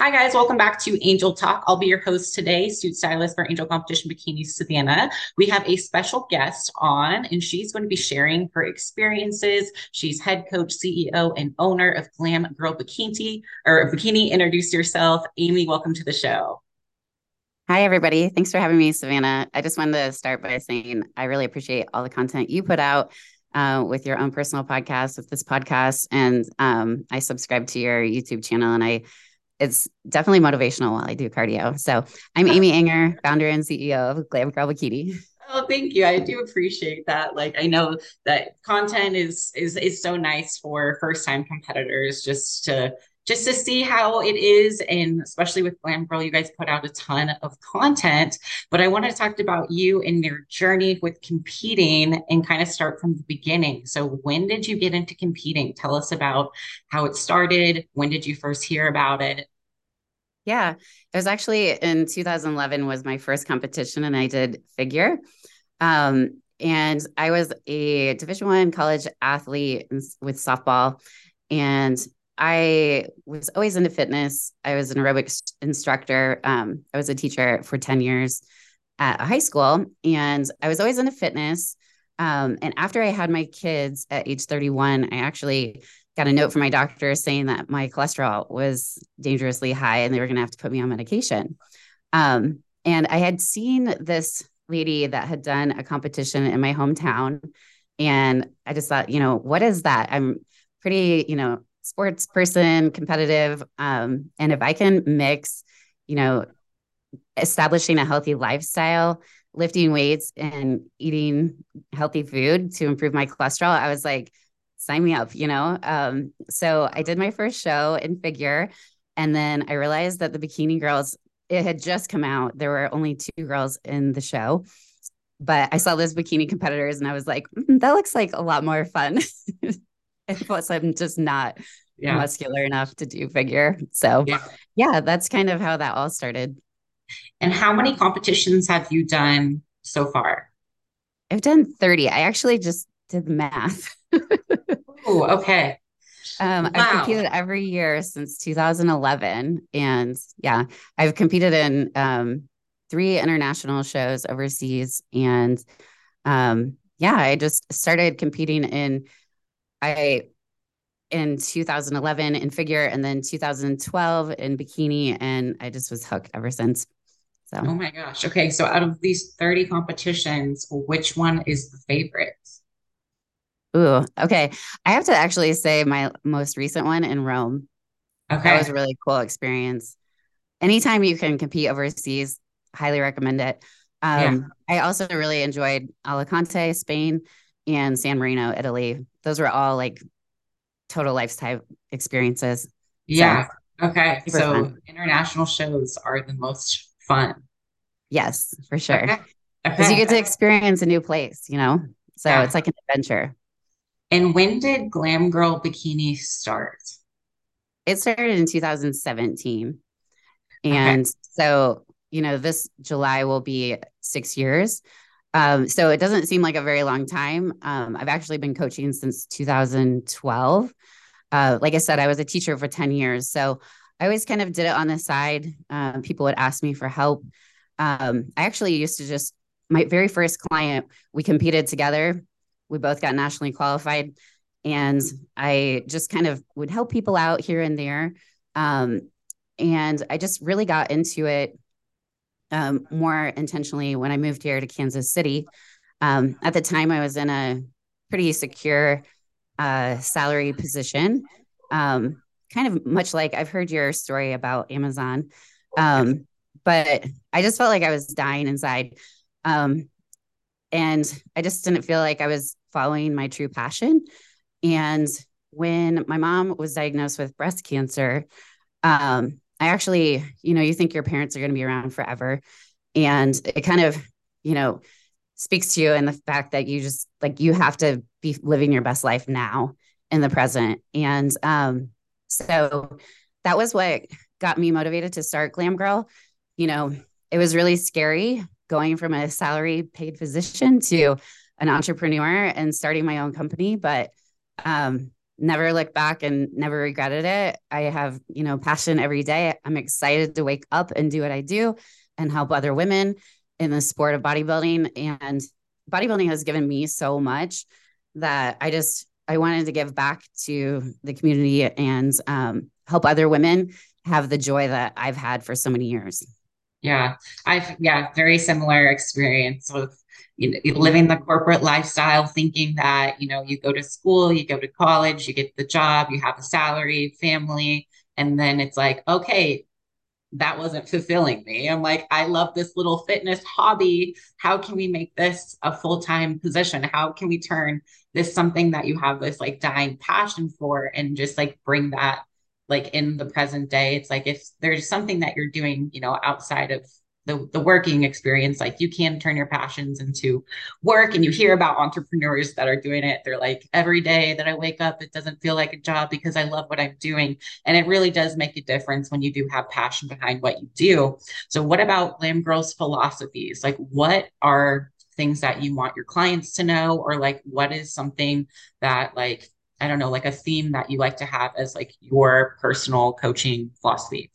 Hi, guys. Welcome back to Angel Talk. I'll be your host today, suit stylist for Angel Competition Bikini, Savana. We have a special guest on, and she's going to be sharing her experiences. She's head coach, CEO, and owner of Glam Girl Bikini or Bikini. Introduce yourself. Amy, welcome to the show. Hi, everybody. Thanks for having me, Savana. I just wanted to start by saying I really appreciate all the content you put out uh, with your own personal podcast, with this podcast. And um, I subscribe to your YouTube channel and I it's definitely motivational while I do cardio. So I'm Amy Ehinger, founder and CEO of Glam Girl Bikini. Oh, thank you. I do appreciate that. Like I know that content is is is so nice for first time competitors just to just to see how it is. And especially with Glam Girl, you guys put out a ton of content. But I want to talk about you and your journey with competing and kind of start from the beginning. So, when did you get into competing? Tell us about how it started. When did you first hear about it? Yeah, it was actually in 2011 was my first competition, and I did figure. Um, and I was a Division One college athlete with softball, and I was always into fitness. I was an aerobics instructor. Um, I was a teacher for 10 years at a high school, and I was always into fitness. Um, and after I had my kids at age 31, I actually got a note from my doctor saying that my cholesterol was dangerously high and they were going to have to put me on medication. Um, and I had seen this lady that had done a competition in my hometown. And I just thought, you know, what is that? I'm pretty, you know, sports person, competitive. Um, and if I can mix, you know, establishing a healthy lifestyle, lifting weights, and eating healthy food to improve my cholesterol, I was like, sign me up, you know? Um, so I did my first show in figure. And then I realized that the Bikini Girls, it had just come out. There were only two girls in the show. But I saw those bikini competitors and I was like, mm, that looks like a lot more fun. plus I'm just not yeah. muscular enough to do figure. So yeah. yeah, that's kind of how that all started. And how many competitions have you done so far? I've done 30. I actually just did the math. oh, okay. Um, wow. I've competed every year since 2011. And yeah, I've competed in um, three international shows overseas. And um, yeah, I just started competing in I in 2011 in figure and then 2012 in bikini and I just was hooked ever since. So Oh my gosh. Okay, so out of these 30 competitions, which one is the favorite? Ooh, okay. I have to actually say my most recent one in Rome. Okay. That was a really cool experience. Anytime you can compete overseas, highly recommend it. Um, yeah. I also really enjoyed Alicante, Spain, and San Marino, Italy those were all like total lifestyle experiences. Yeah. So, okay. So fun. international shows are the most fun. Yes, for sure. Because okay. okay. you get to experience a new place, you know? So yeah. it's like an adventure. And when did Glam Girl Bikini start? It started in 2017. And okay. so, you know, this July will be six years. Um, so it doesn't seem like a very long time. Um, I've actually been coaching since 2012. Uh, like I said, I was a teacher for 10 years. So I always kind of did it on the side. Um, people would ask me for help. Um, I actually used to just, my very first client, we competed together. We both got nationally qualified. And I just kind of would help people out here and there. Um, and I just really got into it um, more intentionally when I moved here to Kansas City. Um, at the time, I was in a pretty secure uh, salary position, um, kind of much like I've heard your story about Amazon. Um, but I just felt like I was dying inside. Um, and I just didn't feel like I was following my true passion. And when my mom was diagnosed with breast cancer, um, I actually, you know, you think your parents are going to be around forever. And it kind of, you know, speaks to you and the fact that you just like you have to be living your best life now in the present. And um, so that was what got me motivated to start Glam Girl. You know, it was really scary going from a salary paid physician to an entrepreneur and starting my own company. But um, never looked back and never regretted it. I have, you know, passion every day. I'm excited to wake up and do what I do and help other women in the sport of bodybuilding. And bodybuilding has given me so much that I just I wanted to give back to the community and um, help other women have the joy that I've had for so many years. Yeah, I've yeah very similar experience with you know living the corporate lifestyle, thinking that you know you go to school, you go to college, you get the job, you have a salary, family, and then it's like okay, that wasn't fulfilling me. I'm like, I love this little fitness hobby. How can we make this a full time position? How can we turn this something that you have this like dying passion for and just like bring that like in the present day? It's like if there's something that you're doing, you know, outside of the, the working experience like you can turn your passions into work and you hear about entrepreneurs that are doing it. They're like every day that i wake up it doesn't feel like a job because i love what i'm doing. And it really does make a difference when you do have passion behind what you do. So what about glam girls philosophies? Like what are things that you want your clients to know? Or like what is something that like i don't know like a theme that you like to have as like your personal coaching philosophy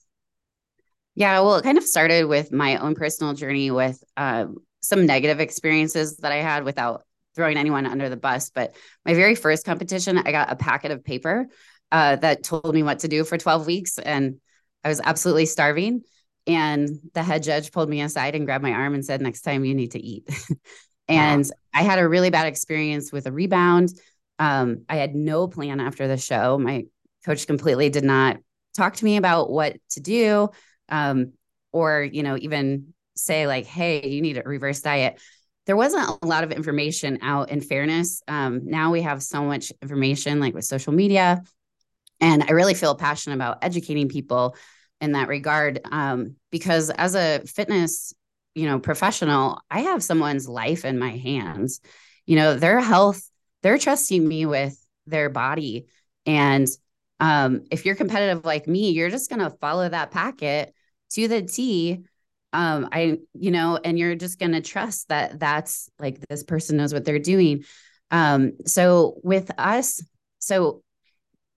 yeah, well, it kind of started with my own personal journey with uh, some negative experiences that I had without throwing anyone under the bus. But my very first competition, I got a packet of paper uh, that told me what to do for 12 weeks. And I was absolutely starving. And the head judge pulled me aside and grabbed my arm and said, Next time you need to eat. and wow. I had a really bad experience with a rebound. Um, I had no plan after the show. My coach completely did not talk to me about what to do um, or you know even say like hey you need a reverse diet. There wasn't a lot of information out in fairness. Um, now we have so much information like with social media. And i really feel passionate about educating people in that regard um, because as a fitness you know professional i have someone's life in my hands. You know their health they're trusting me with their body. And um, if you're competitive like me you're just going to follow that packet to the T um i you know and you're just going to trust that that's like this person knows what they're doing. Um so with us so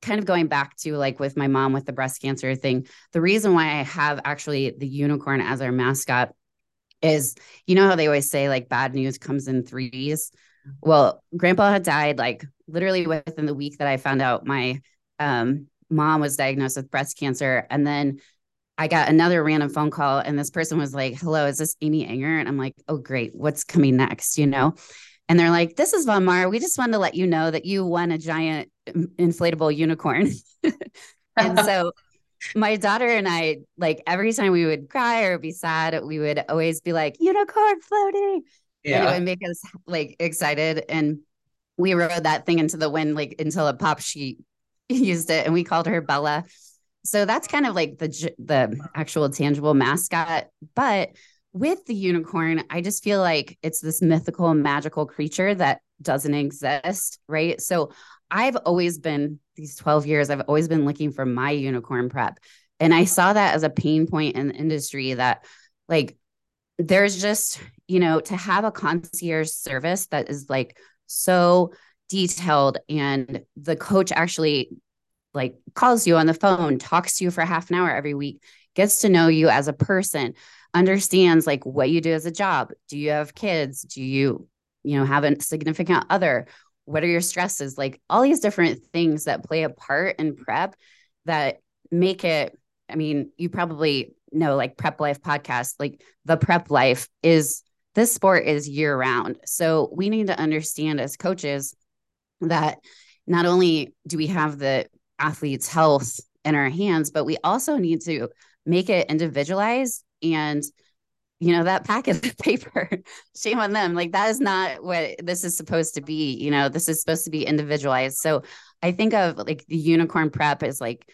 kind of going back to like with my mom with the breast cancer thing the reason why i have actually the unicorn as our mascot is you know how they always say like bad news comes in threes? Well grandpa had died like literally within the week that i found out my um mom was diagnosed with breast cancer. And then I got another random phone call and this person was like, Hello, is this Amy Ehinger? And I'm like, Oh, great. What's coming next? You know? And they're like, This is Von Maur. We just wanted to let you know that you won a giant mm, inflatable unicorn. and so my daughter and I, like every time we would cry or be sad, we would always be like, unicorn floating. Yeah. And it would make us like excited. And we rode that thing into the wind, like until a pop sheet used it. And we called her Bella so that's kind of like the the actual tangible mascot but with the unicorn i just feel like it's this mythical magical creature that doesn't exist right? So i've always been these 12 years i've always been looking for my unicorn prep and i saw that as a pain point in the industry that like there's just you know to have a concierge service that is like so detailed and the coach actually like calls you on the phone, talks to you for half an hour every week, gets to know you as a person, understands like what you do as a job. Do you have kids? Do you, you know, have a significant other? What are your stresses? Like all these different things that play a part in prep that make it. I mean, you probably know like Prep Life podcast, like the prep life is this sport is year round. So we need to understand as coaches that not only do we have the athlete's health in our hands, but we also need to make it individualized and you know that packet of paper shame on them. Like that is not what this is supposed to be you know this is supposed to be individualized. So i think of like the unicorn prep is like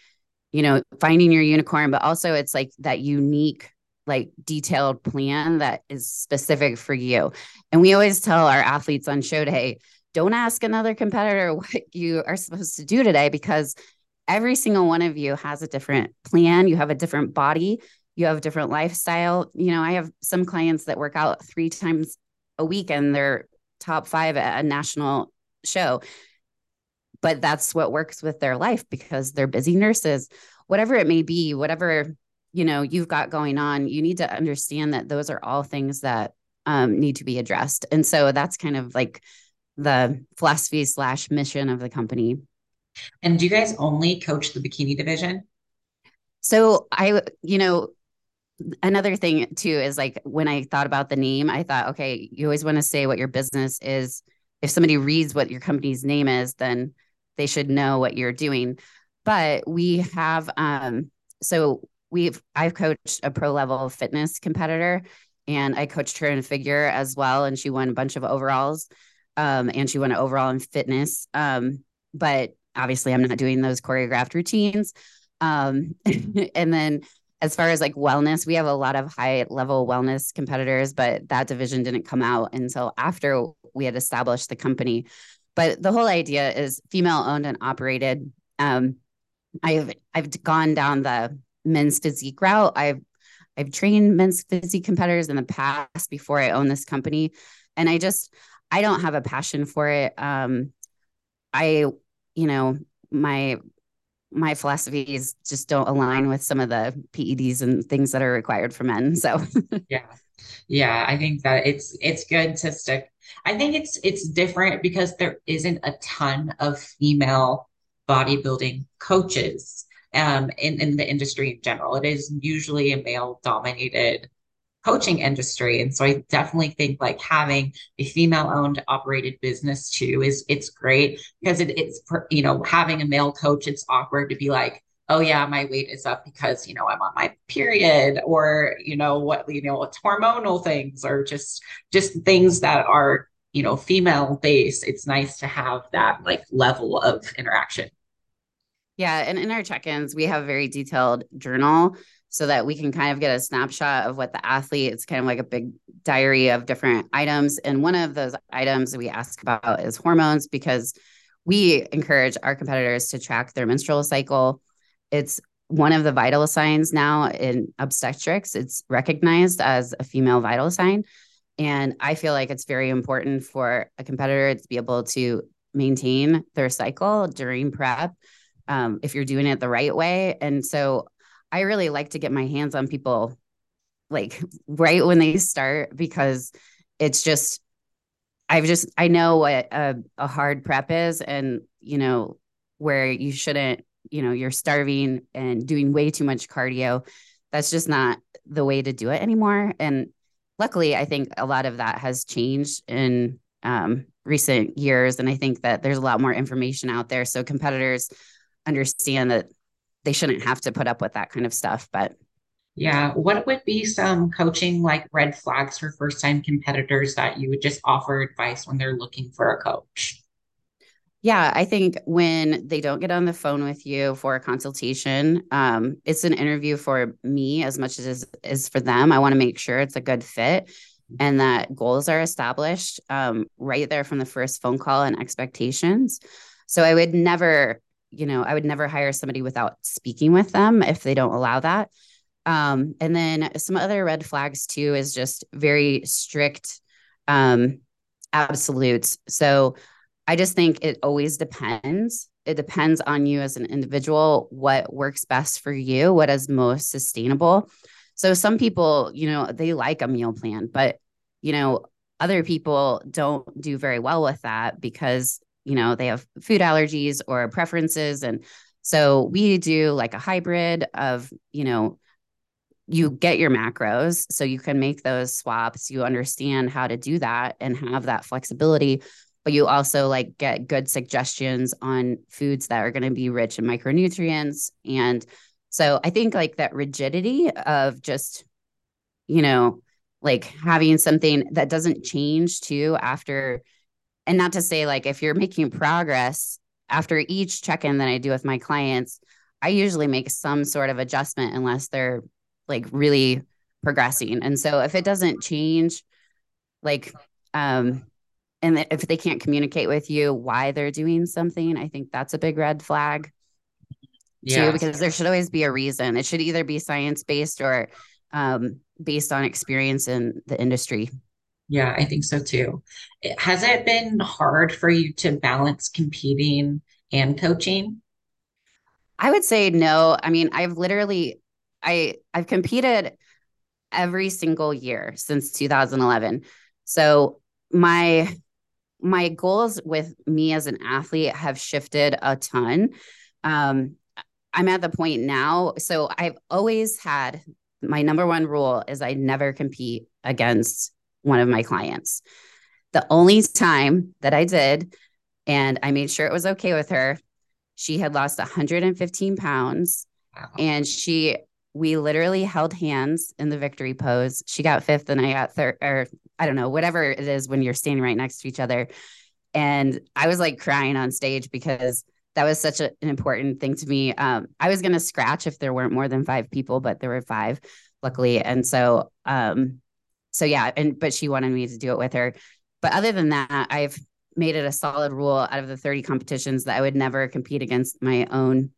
you know finding your unicorn but also it's like that unique like detailed plan that is specific for you. And we always tell our athletes on show day don't ask another competitor what you are supposed to do today because every single one of you has a different plan. You have a different body, you have a different lifestyle. You know, I have some clients that work out three times a week and they're top five at a national show. but that's what works with their life because they're busy nurses, whatever it may be, whatever you know you've got going on, you need to understand that those are all things that um, need to be addressed. And so that's kind of like the philosophy slash mission of the company. And do you guys only coach the bikini division? So I, you know, another thing too is like when I thought about the name, I thought, okay, you always want to say what your business is. If somebody reads what your company's name is, then they should know what you're doing. But we have, um, so we've, I've coached a pro level fitness competitor and I coached her in figure as well. And she won a bunch of overalls. Um, and she won an overall in fitness. Um, but obviously I'm not doing those choreographed routines. Um, and then as far as like wellness, we have a lot of high level wellness competitors, but that division didn't come out until after we had established the company. But the whole idea is female owned and operated. Um, I've I've gone down the men's physique route. I've I've trained men's physique competitors in the past before I owned this company, and I just I don't have a passion for it. Um, I you know my my philosophies just don't align with some of the PEDs and things that are required for men. So yeah. Yeah, I think that it's it's good to stick. I think it's it's different because there isn't a ton of female bodybuilding coaches um in, in the industry in general. It is usually a male dominated coaching industry. And so I definitely think like having a female owned operated business too is it's great because it, it's you know having a male coach it's awkward to be like oh yeah my weight is up because you know i'm on my period or you know what you know it's hormonal things or just just things that are you know female based it's nice to have that like level of interaction yeah and in our check-ins we have a very detailed journal so that we can kind of get a snapshot of what the athlete it's kind of like a big diary of different items. And one of those items we ask about is hormones because we encourage our competitors to track their menstrual cycle. It's one of the vital signs now in obstetrics. It's recognized as a female vital sign. And i feel like it's very important for a competitor to be able to maintain their cycle during prep um, if you're doing it the right way. And so I really like to get my hands on people like right when they start because it's just I've just I know what a, a hard prep is and you know where you shouldn't you know you're starving and doing way too much cardio. That's just not the way to do it anymore. And luckily I think a lot of that has changed in um, recent years. And I think that there's a lot more information out there. So competitors understand that they shouldn't have to put up with that kind of stuff. But yeah, what would be some coaching like red flags for first time competitors that you would just offer advice when they're looking for a coach? Yeah, I think when they don't get on the phone with you for a consultation, um, it's an interview for me as much as is for them. I want to make sure it's a good fit and that goals are established um, right there from the first phone call and expectations. So I would never you know, I would never hire somebody without speaking with them if they don't allow that. Um, and then some other red flags too is just very strict um, absolutes. So I just think it always depends. It depends on you as an individual, what works best for you, what is most sustainable. So some people, you know, they like a meal plan, but, you know, other people don't do very well with that because you know, they have food allergies or preferences. And so we do like a hybrid of, you know, you get your macros so you can make those swaps. You understand how to do that and have that flexibility. But you also like get good suggestions on foods that are going to be rich in micronutrients. And so I think like that rigidity of just, you know, like having something that doesn't change too after and not to say like if you're making progress after each check-in that I do with my clients, I usually make some sort of adjustment unless they're like really progressing. And so if it doesn't change, like um and if they can't communicate with you why they're doing something, I think that's a big red flag. Yeah. Too, because there should always be a reason. It should either be science based or um, based on experience in the industry. Yeah, I think so too. Has it been hard for you to balance competing and coaching? I would say no. I mean, I've literally I I've competed every single year since 2011. So my my goals with me as an athlete have shifted a ton. Um, I'm at the point now. So I've always had my number one rule is I never compete against one of my clients. The only time that I did, and I made sure it was okay with her, she had lost 115 pounds wow. and she we literally held hands in the victory pose. She got fifth and I got third, or I don't know, whatever it is when you're standing right next to each other. And I was like crying on stage because that was such a, an important thing to me. Um, I was going to scratch if there weren't more than five people, but there were five, luckily. And so, um, so yeah, and but she wanted me to do it with her. But other than that, I've made it a solid rule out of the 30 competitions that I would never compete against my own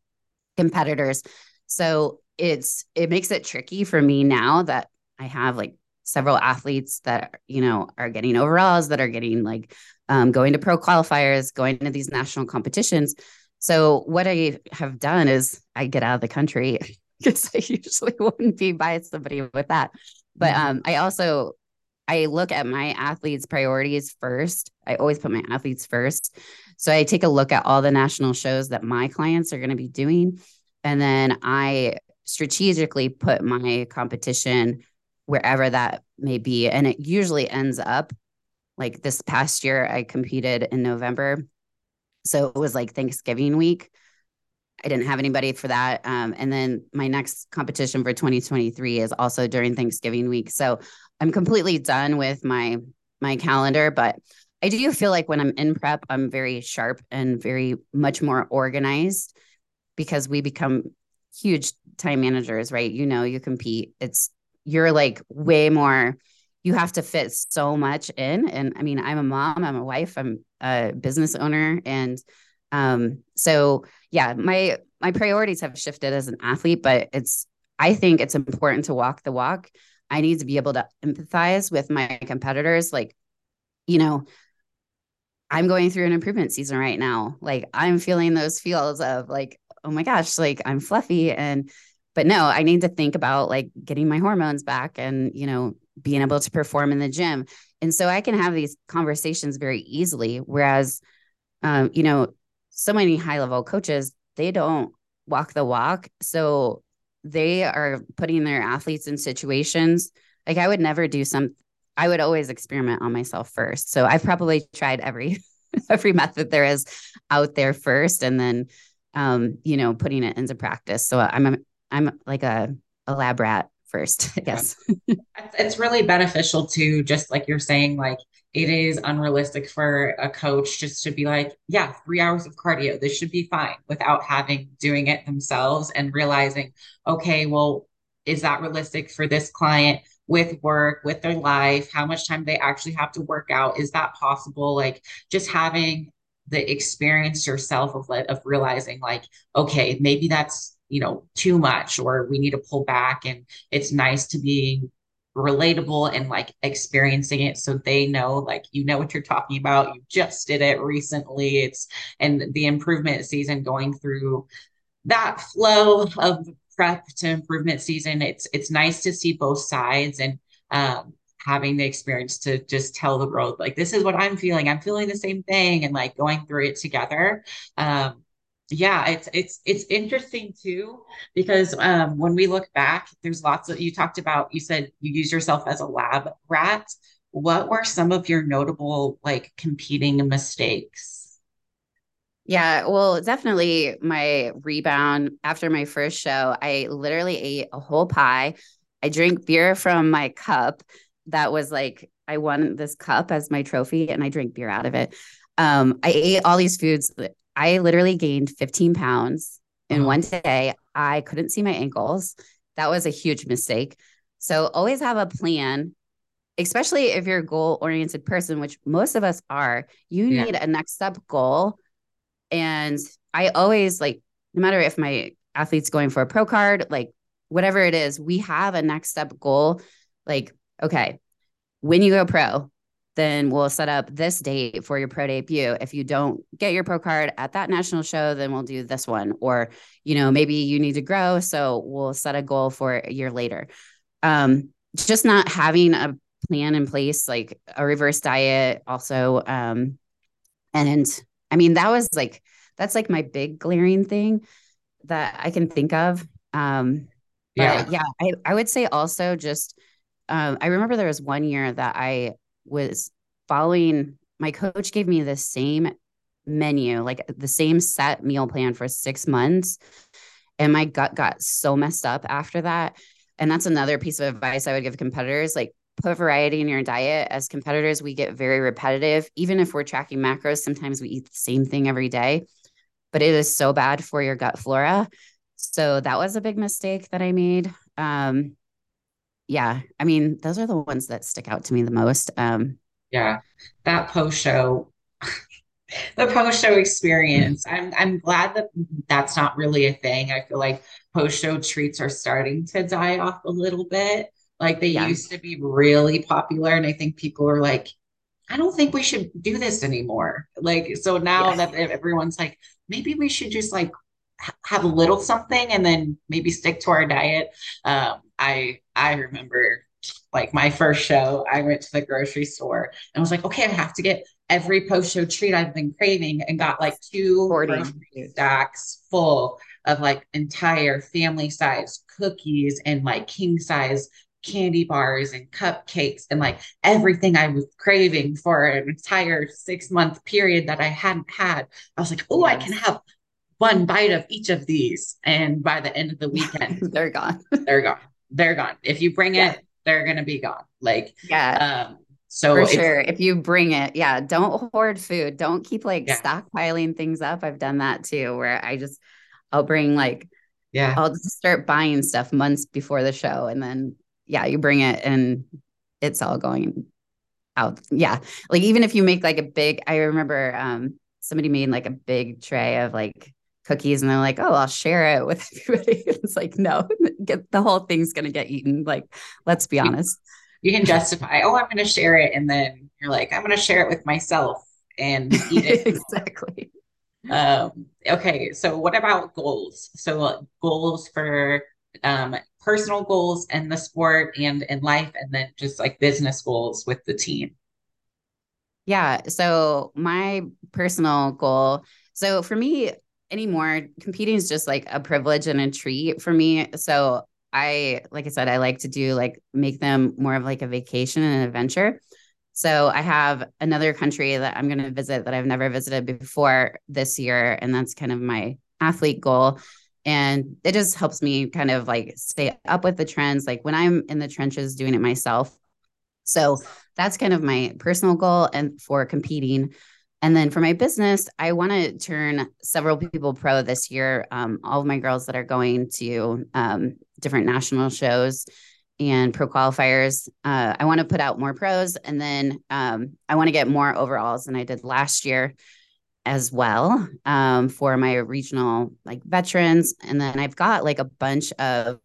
competitors. So it's it makes it tricky for me now that I have like several athletes that you know are getting overalls that are getting like um, going to pro qualifiers going to these national competitions so what i have done is i get out of the country because i usually wouldn't be by somebody with that but mm-hmm. um, i also i look at my athletes priorities first i always put my athletes first so i take a look at all the national shows that my clients are going to be doing and then i strategically put my competition wherever that may be. And it usually ends up like this past year, I competed in November. So it was like Thanksgiving week. I didn't have anybody for that. Um, and then my next competition for 2023 is also during Thanksgiving week. So I'm completely done with my my calendar, but I do feel like when I'm in prep, I'm very sharp and very much more organized because we become huge time managers, right? You know, you compete. It's you're like way more you have to fit so much in and i mean i'm a mom i'm a wife i'm a business owner and um so yeah my my priorities have shifted as an athlete but it's i think it's important to walk the walk i need to be able to empathize with my competitors like you know i'm going through an improvement season right now like i'm feeling those feels of like oh my gosh, like I'm fluffy and but no, I need to think about like getting my hormones back and, you know, being able to perform in the gym. And so I can have these conversations very easily. Whereas, um, you know, so many high level coaches, they don't walk the walk. So they are putting their athletes in situations like I would never do some, I would always experiment on myself first. So I've probably tried every, every method there is out there first. And then um, you know, putting it into practice. So I'm a, I'm like a, a lab rat first, I guess. it's really beneficial to just like you're saying, like it is unrealistic for a coach just to be like, yeah, three hours of cardio, this should be fine without having doing it themselves and realizing, okay, well, is that realistic for this client with work, with their life? How much time they actually have to work out? Is that possible? Like just having the experience yourself of of realizing like okay maybe that's you know too much or we need to pull back and it's nice to be relatable and like experiencing it so they know like you know what you're talking about you just did it recently it's and the improvement season going through that flow of prep to improvement season it's it's nice to see both sides and um having the experience to just tell the world like this is what i'm feeling. I'm feeling the same thing and like going through it together um yeah it's it's it's interesting too because um when we look back there's lots of you talked about you said you use yourself as a lab rat what were some of your notable like competing mistakes yeah, well, definitely my rebound after my first show, I literally ate a whole pie. I drank beer from my cup that was like I won this cup as my trophy and I drank beer out of it. Um, I ate all these foods. I literally gained 15 pounds in uh-huh. one day. I couldn't see my ankles. That was a huge mistake. So always have a plan, especially if you're a goal oriented person, which most of us are. You yeah. need a next step goal. And I always like, no matter if my athlete's going for a pro card, like whatever it is, we have a next step goal. Like okay, when you go pro, then we'll set up this date for your pro debut. If you don't get your pro card at that national show, then we'll do this one. Or, you know, maybe you need to grow. So we'll set a goal for a year later. Um, just not having a plan in place, like a reverse diet, also. Um, and I mean, that was like, that's like my big glaring thing that I can think of. Um, yeah. yeah, I, I would say also just, um, I remember there was one year that I was following, my coach gave me the same menu, like the same set meal plan for six months. And my gut got so messed up after that. And that's another piece of advice I would give competitors like, put variety in your diet. As competitors, we get very repetitive. Even if we're tracking macros, sometimes we eat the same thing every day, but it is so bad for your gut flora. So that was a big mistake that I made. Um, yeah, I mean, those are the ones that stick out to me the most. Um, yeah, that post show, the post show experience. I'm I'm glad that that's not really a thing. I feel like post show treats are starting to die off a little bit. Like they yeah. used to be really popular, and I think people are like, I don't think we should do this anymore. Like so now yeah. that everyone's like, maybe we should just like have a little something and then maybe stick to our diet. Um, I I remember like my first show, I went to the grocery store and was like, okay, I have to get every post show treat I've been craving and got like two stacks full of like entire family size cookies and like king size candy bars and cupcakes and like everything I was craving for an entire six month period that I hadn't had. I was like, oh, yes. I can have one bite of each of these. And by the end of the weekend, they're gone. they're gone. They're gone. If you bring yeah. it, they're gonna be gone. Like yeah. Um, so for sure, if you bring it, yeah, don't hoard food. Don't keep like yeah. stockpiling things up. I've done that too, where I just I'll bring like yeah, I'll just start buying stuff months before the show, and then yeah, you bring it and it's all going out. Yeah, like even if you make like a big, I remember um somebody made like a big tray of like cookies and they're like, oh, I'll share it with everybody. it's like, no, get the whole thing's gonna get eaten. Like, let's be honest. You can justify, oh, I'm gonna share it. And then you're like, I'm gonna share it with myself and eat it. exactly. Um, okay, so what about goals? So goals for um personal goals in the sport and in life, and then just like business goals with the team. Yeah. So my personal goal. So for me, anymore. Competing is just like a privilege and a treat for me. So i like i said i like to do like make them more of like a vacation and an adventure. So i have another country that i'm going to visit that i've never visited before this year and that's kind of my athlete goal. And it just helps me kind of like stay up with the trends. Like when i'm in the trenches doing it myself. So that's kind of my personal goal and for competing and then for my business, I want to turn several people pro this year. Um, all of my girls that are going to um, different national shows and pro qualifiers. Uh, I want to put out more pros, and then um, I want to get more overalls than I did last year as well um, for my regional like veterans. And then I've got like a bunch of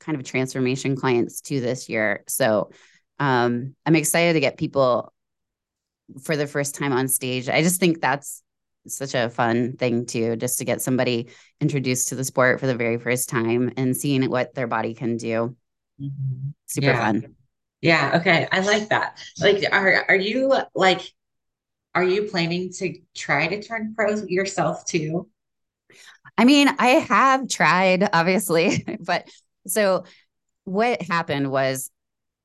kind of transformation clients too this year. So um, I'm excited to get people for the first time on stage. I just think that's such a fun thing too, just to get somebody introduced to the sport for the very first time and seeing what their body can do. Mm-hmm. Super yeah. fun. Yeah. Okay. I like that. Like, are are you like, are you planning to try to turn pro yourself too? I mean, I have tried, obviously, but so what happened was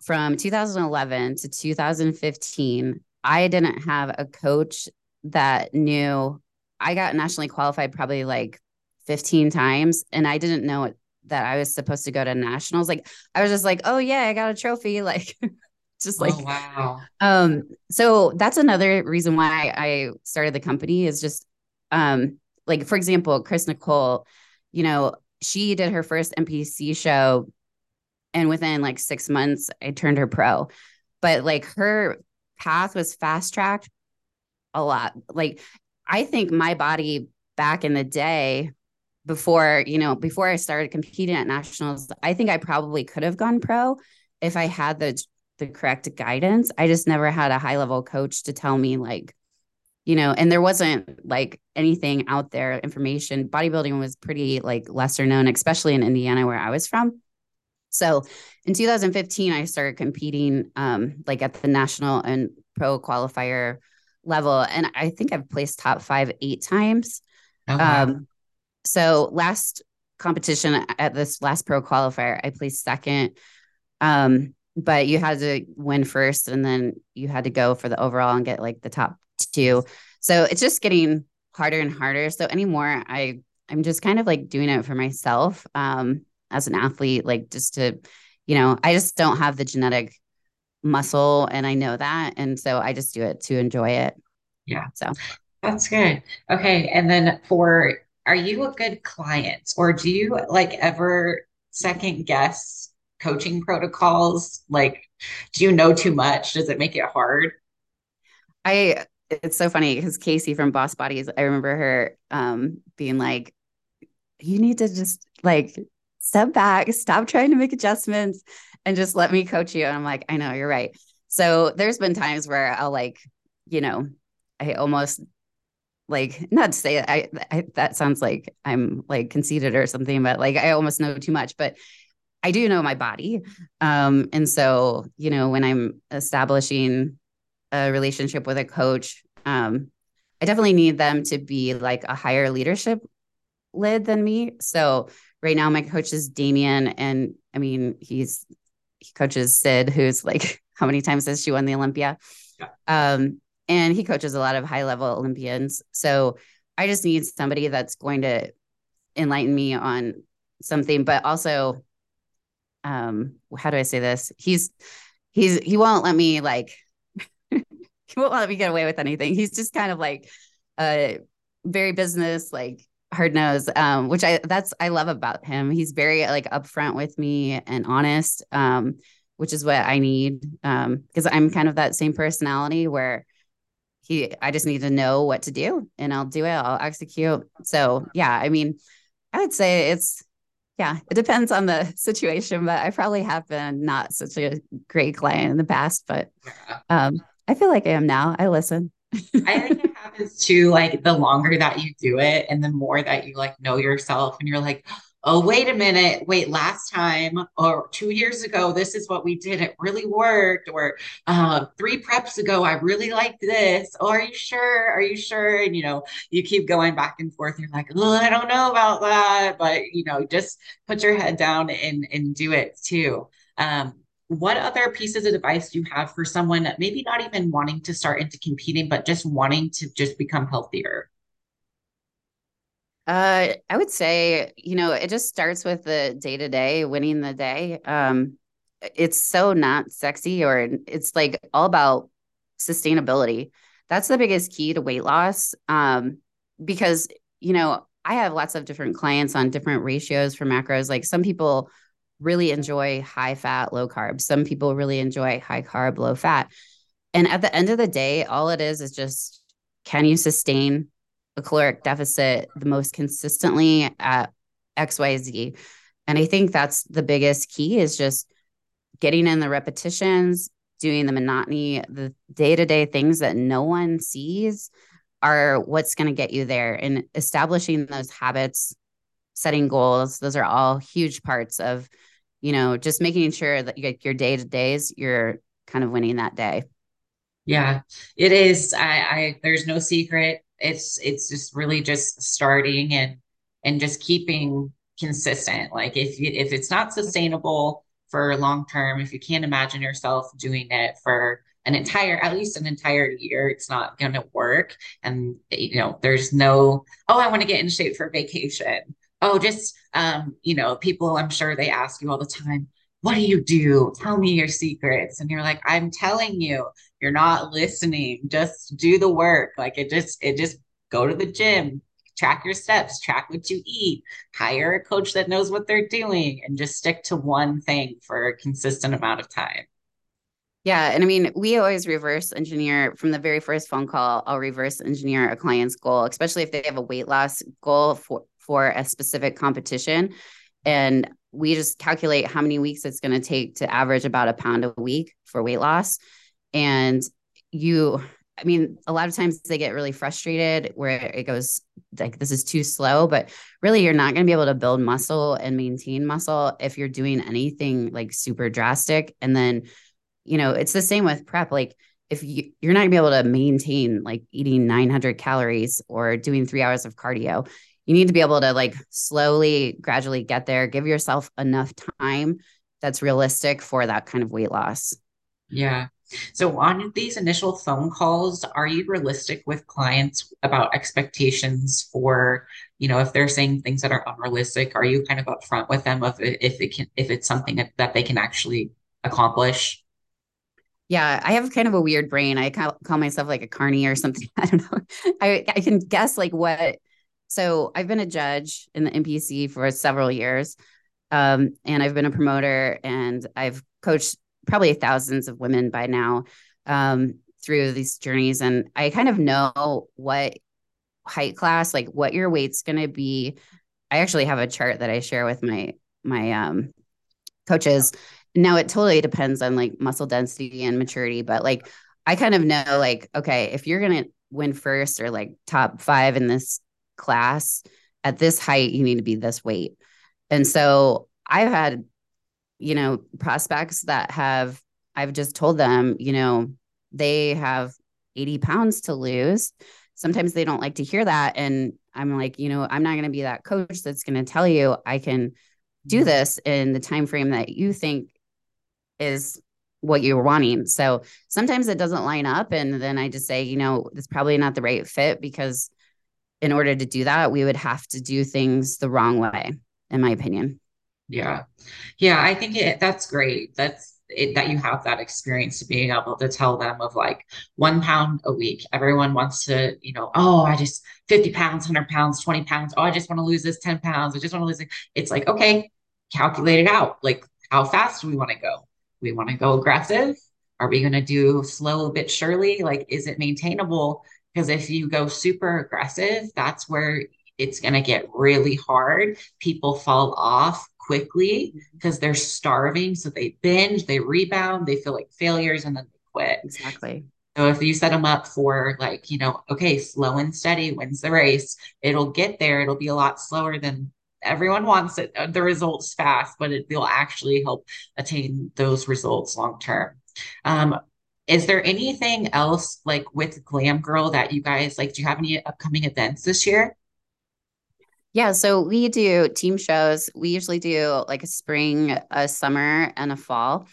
from 2011 to 2015, I didn't have a coach that knew I got nationally qualified probably like 15 times and I didn't know that I was supposed to go to nationals. Like I was just like, oh yeah, I got a trophy. Like just like oh, wow. Um, so that's another reason why I started the company is just um like for example, Chris Nicole, you know, she did her first NPC show and within like six months I turned her pro. But like her path was fast tracked a lot. Like I think my body back in the day before, you know, before I started competing at nationals, I think I probably could have gone pro if I had the the correct guidance. I just never had a high level coach to tell me like, you know, and there wasn't like anything out there, information. Bodybuilding was pretty like lesser known, especially in Indiana where I was from. So in 2015, I started competing um, like at the national and pro qualifier level. And I think I've placed top five eight times. Oh, wow. um, so last competition at this last pro qualifier, I placed second. Um, but you had to win first and then you had to go for the overall and get like the top two. So it's just getting harder and harder. So anymore, I I'm just kind of like doing it for myself um, as an athlete, like just to, you know, I just don't have the genetic muscle and I know that. And so I just do it to enjoy it. Yeah. So that's good. Okay. And then for, are you a good client or do you like ever second guess coaching protocols? Like, do you know too much? Does it make it hard? I, it's so funny because Casey from Boss Bodies, I remember her um, being like, you need to just like step back, stop trying to make adjustments and just let me coach you. And I'm like, I know you're right. So there's been times where I'll like, you know, I almost like not to say I, I that sounds like I'm like conceited or something, but like I almost know too much. But I do know my body. Um, and so, you know, when I'm establishing a relationship with a coach, um, I definitely need them to be like a higher leadership lid than me. So right now my coach is Damien and I mean he's he coaches Sid, who's like how many times has she won the Olympia? Yeah. Um, and he coaches a lot of high level Olympians. So I just need somebody that's going to enlighten me on something, but also um how do I say this? He's he's he won't let me like he won't let me get away with anything. He's just kind of like a very business like hard nose um which I that's I love about him. He's very like upfront with me and honest um which is what I need um because I'm kind of that same personality where he I just need to know what to do and I'll do it. I'll execute. So, yeah, I mean, I would say it's yeah, it depends on the situation, but I probably have been not such a great client in the past, but um, I feel like I am now. I listen. I think happens too, like the longer that you do it and the more that you like know yourself and you're like, oh, wait a minute, wait, last time or two years ago, this is what we did. It really worked. Or uh, three preps ago, I really liked this. Oh, are you sure? Are you sure? And, you know, you keep going back and forth. You're like, oh, I don't know about that. But, you know, just put your head down and, and do it too. Um, what other pieces of advice do you have for someone that maybe not even wanting to start into competing, but just wanting to just become healthier? Uh, I would say, you know, it just starts with the day to day, winning the day. Um, it's so not sexy, or it's like all about sustainability. That's the biggest key to weight loss. Um, because, you know, I have lots of different clients on different ratios for macros. Like some people really enjoy high fat, low carb. Some people really enjoy high carb, low fat. And at the end of the day, all it is is just can you sustain a caloric deficit the most consistently at XYZ. And I think that's the biggest key is just getting in the repetitions, doing the monotony, the day to day things that no one sees are what's going to get you there. And establishing those habits, setting goals, those are all huge parts of, you know, just making sure that you your day to days, you're kind of winning that day. Yeah, it is. I, I there's no secret. It's it's just really just starting and and just keeping consistent. Like if you, if it's not sustainable for long term if you can't imagine yourself doing it for an entire at least an entire year it's not going to work. And you know there's no oh i want to get in shape for vacation oh just um you know people i'm sure they ask you all the time what do you do? Tell me your secrets. And you're like i'm telling you you're not listening. Just do the work. Like it just it just go to the gym track your steps track what you eat hire a coach that knows what they're doing and just stick to one thing for a consistent amount of time. Yeah and i mean we always reverse engineer from the very first phone call i'll reverse engineer a client's goal especially if they have a weight loss goal for for a specific competition and we just calculate how many weeks it's going to take to average about a pound a week for weight loss. And you, I mean, a lot of times they get really frustrated where it goes like, this is too slow, but really you're not going to be able to build muscle and maintain muscle if you're doing anything like super drastic. And then, you know, it's the same with prep. Like, if you, you're not gonna be able to maintain like eating 900 calories or doing three hours of cardio, you need to be able to like slowly, gradually get there, give yourself enough time that's realistic for that kind of weight loss. Yeah. So on these initial phone calls, are you realistic with clients about expectations for, you know, if they're saying things that are unrealistic, are you kind of upfront with them of if it can if it's something that they can actually accomplish? Yeah, I have kind of a weird brain. I call, call myself like a carny or something. I don't know. I I can guess like what so I've been a judge in the NPC for several years. Um, and I've been a promoter and I've coached probably thousands of women by now um, through these journeys. And I kind of know what height class, like what your weight's going to be. I actually have a chart that I share with my my um, coaches. Now it totally depends on like muscle density and maturity, but like I kind of know like okay, if you're going to win first or like top 5 in this class at this height you need to be this weight. And so i've had you know prospects that have i've just told them you know they have 80 pounds to lose. Sometimes they don't like to hear that. And i'm like you know i'm not going to be that coach that's going to tell you i can do mm-hmm. this in the time frame that you think is what you're wanting. So sometimes it doesn't line up. And then i just say you know it's probably not the right fit because in order to do that, we would have to do things the wrong way, in my opinion. Yeah. Yeah. I think it, that's great. That's it, that you have that experience to being able to tell them of like one pound a week. Everyone wants to, you know, oh, I just 50 pounds, 100 pounds, 20 pounds. Oh, I just want to lose this 10 pounds. I just want to lose it. It's like, okay, calculate it out. Like, how fast do we want to go? We want to go aggressive. Are we going to do slow bit surely? Like, is it maintainable? Because if you go super aggressive, that's where it's going to get really hard. People fall off quickly because mm-hmm. they're starving. So they binge, they rebound, they feel like failures, and then they quit. Exactly. So if you set them up for like, you know, okay, slow and steady wins the race, it'll get there. It'll be a lot slower than everyone wants it, uh, the results fast, but it will actually help attain those results long term. Um, is there anything else like with Glam Girl that you guys like? Do you have any upcoming events this year? Yeah, so we do team shows. We usually do like a spring, a summer, and a fall.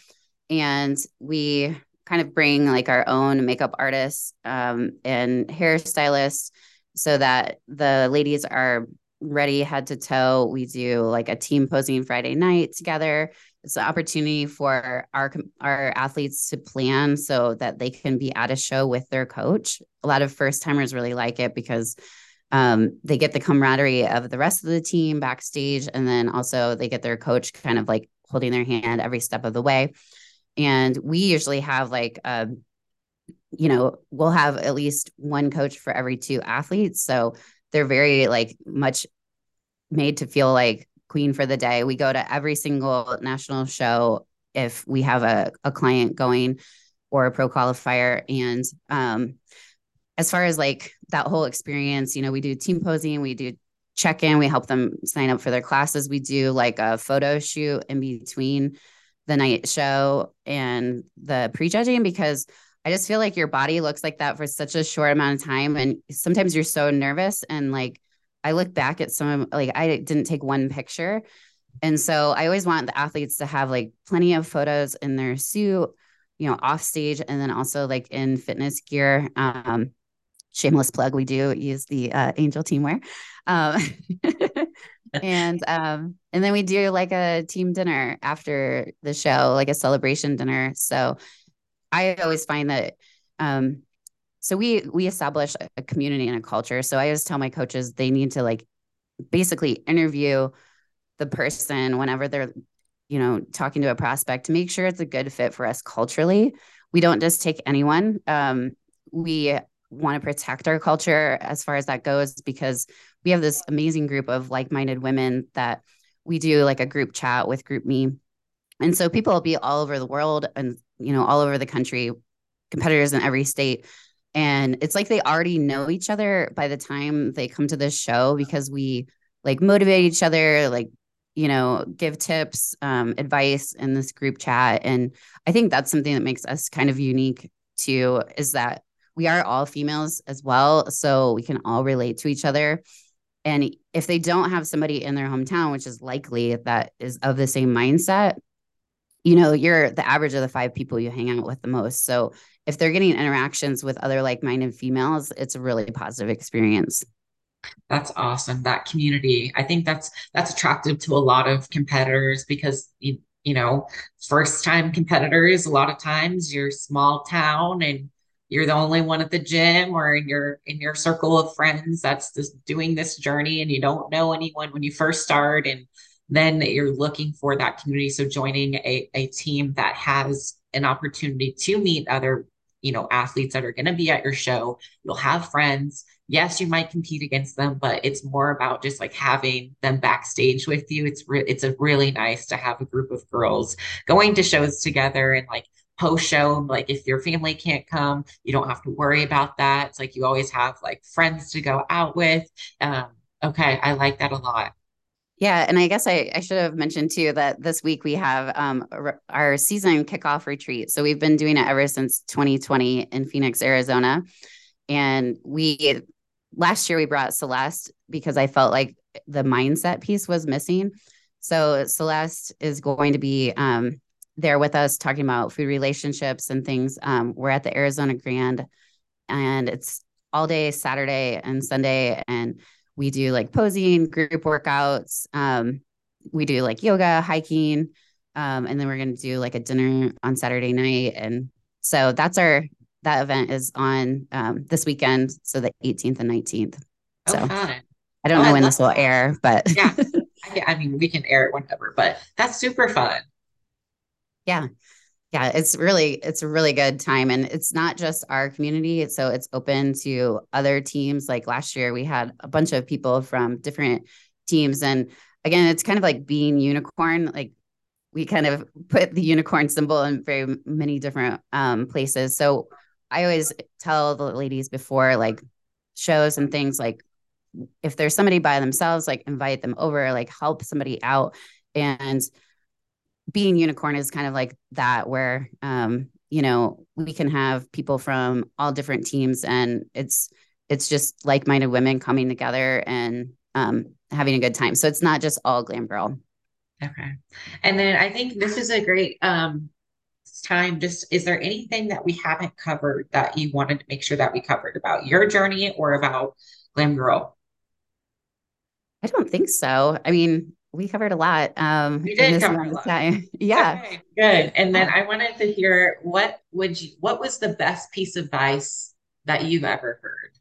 And we kind of bring like our own makeup artists um, and hairstylists so that the ladies are ready head to toe. We do like a team posing Friday night together it's an opportunity for our our athletes to plan so that they can be at a show with their coach. A lot of first timers really like it because um, they get the camaraderie of the rest of the team backstage, and then also they get their coach kind of like holding their hand every step of the way. And we usually have like a um, you know, we'll have at least one coach for every two athletes. So they're very like much made to feel like queen for the day. We go to every single national show if we have a, a client going or a pro qualifier. And um, as far as like that whole experience, you know, we do team posing, we do check in, we help them sign up for their classes. We do like a photo shoot in between the night show and the prejudging because I just feel like your body looks like that for such a short amount of time. And sometimes you're so nervous and like I look back at some of like I didn't take one picture. And so I always want the athletes to have like plenty of photos in their suit, you know, off stage and then also like in fitness gear. Um, shameless plug, we do use the uh, Angel teamwear. Um, and um, and then we do like a team dinner after the show, like a celebration dinner. So I always find that um, so we we establish a community and a culture so i always tell my coaches they need to like basically interview the person whenever they're you know talking to a prospect to make sure it's a good fit for us culturally we don't just take anyone um, we want to protect our culture as far as that goes because we have this amazing group of like-minded women that we do like a group chat with GroupMe. And so people will be all over the world and, you know, all over the country, competitors in every state. And it's like they already know each other by the time they come to this show because we like motivate each other, like, you know, give tips, um, advice in this group chat. And I think that's something that makes us kind of unique too, is that we are all females as well. So we can all relate to each other. And if they don't have somebody in their hometown, which is likely that is of the same mindset, you know, you're the average of the five people you hang out with the most. So if they're getting interactions with other like minded females, it's a really positive experience. That's awesome. That community. I think that's that's attractive to a lot of competitors because you, you know, first time competitors, a lot of times you're small town and you're the only one at the gym or in your in your circle of friends that's just doing this journey and you don't know anyone when you first start and then you're looking for that community so joining a, a team that has an opportunity to meet other you know athletes that are going to be at your show. You'll have friends. Yes you might compete against them but it's more about just like having them backstage with you. It's re- it's a really nice to have a group of girls going to shows together and like post show like if your family can't come you don't have to worry about that. It's like you always have like friends to go out with. Um, okay i like that a lot yeah, and I guess I, I should have mentioned too that this week we have um, our season kickoff retreat. So we've been doing it ever since 2020 in Phoenix, Arizona. And we last year we brought Celeste because I felt like the mindset piece was missing. So Celeste is going to be um, there with us talking about food relationships and things. Um, we're at the Arizona Grand, and it's all day Saturday and Sunday, and we do like posing, group workouts. Um, we do like yoga, hiking, um, and then we're going to do like a dinner on Saturday night. And so that's our that event is on um, this weekend, so the 18th and 19th. Oh, so. I don't oh, know I when this will that. air, but yeah, I mean we can air it whenever, but that's super fun yeah yeah it's really it's a really good time and it's not just our community so it's open to other teams. Like last year we had a bunch of people from different teams and again it's kind of like being unicorn like we kind of put the unicorn symbol in very many different um, places. So i always tell the ladies before like shows and things like if there's somebody by themselves like invite them over like help somebody out and being unicorn is kind of like that where um you know we can have people from all different teams and it's it's just like-minded women coming together and um having a good time. So it's not just all glam girl. Okay. And then i think this is a great um time. Just is there anything that we haven't covered that you wanted to make sure that we covered about your journey or about glam girl? I don't think so. I mean we covered a lot. Um, we did cover a lot. Time. yeah, okay, good. And then I wanted to hear what would you what was the best piece of advice that you've ever heard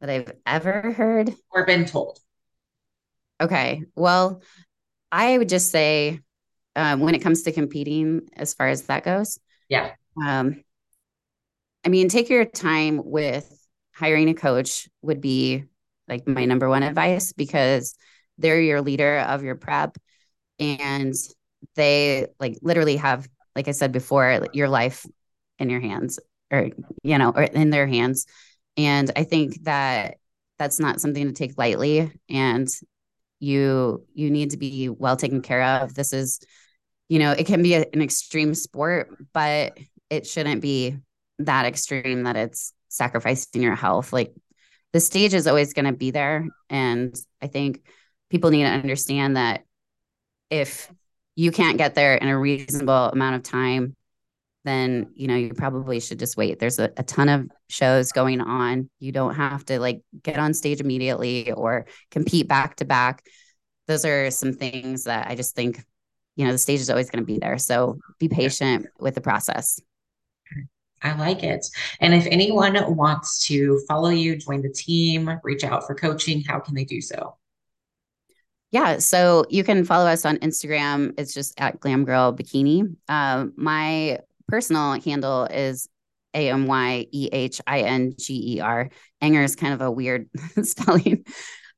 that I've ever heard or been told. Okay, well, I would just say um, when it comes to competing, as far as that goes, yeah. Um, I mean, take your time with hiring a coach would be like my number one advice because they're your leader of your prep. And they like literally have like i said before your life in your hands or you know or in their hands. And i think that that's not something to take lightly. And you you need to be well taken care of. This is you know it can be a, an extreme sport but it shouldn't be that extreme that it's sacrificing your health. Like the stage is always going to be there. And i think people need to understand that if you can't get there in a reasonable amount of time then you know you probably should just wait. There's a, a, ton of shows going on. You don't have to like get on stage immediately or compete back to back. Those are some things that i just think you know the stage is always going to be there. So be patient with the process. I like it. And if anyone wants to follow you, join the team, reach out for coaching, how can they do so? Yeah, so you can follow us on Instagram. It's just at Glam Girl Bikini. Um, my personal handle is A M Y E H I N G E R. Ehinger is kind of a weird spelling.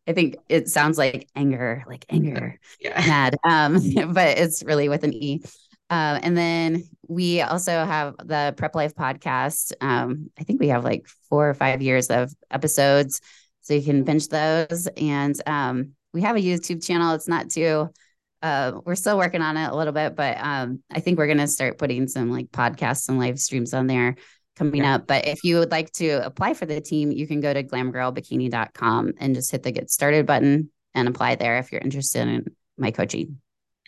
I think it sounds like anger, like anger, yeah. mad. Um, but it's really with an E. Uh, and then we also have the Prep Life podcast. Um, I think we have like four or five years of episodes, so you can binge those. And um, we have a YouTube channel. It's not too. Uh, we're still working on it a little bit, but um, I think we're gonna start putting some like podcasts and live streams on there coming yeah. up. But if you would like to apply for the team, you can go to glamgirlbikini.com and just hit the get started button and apply there if you're interested in my coaching.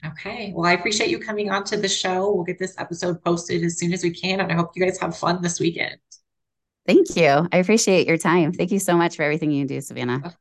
Okay. Well, I appreciate you coming on to the show. We'll get this episode posted as soon as we can. And I hope you guys have fun this weekend. Thank you. I appreciate your time. Thank you so much for everything you do, Savana.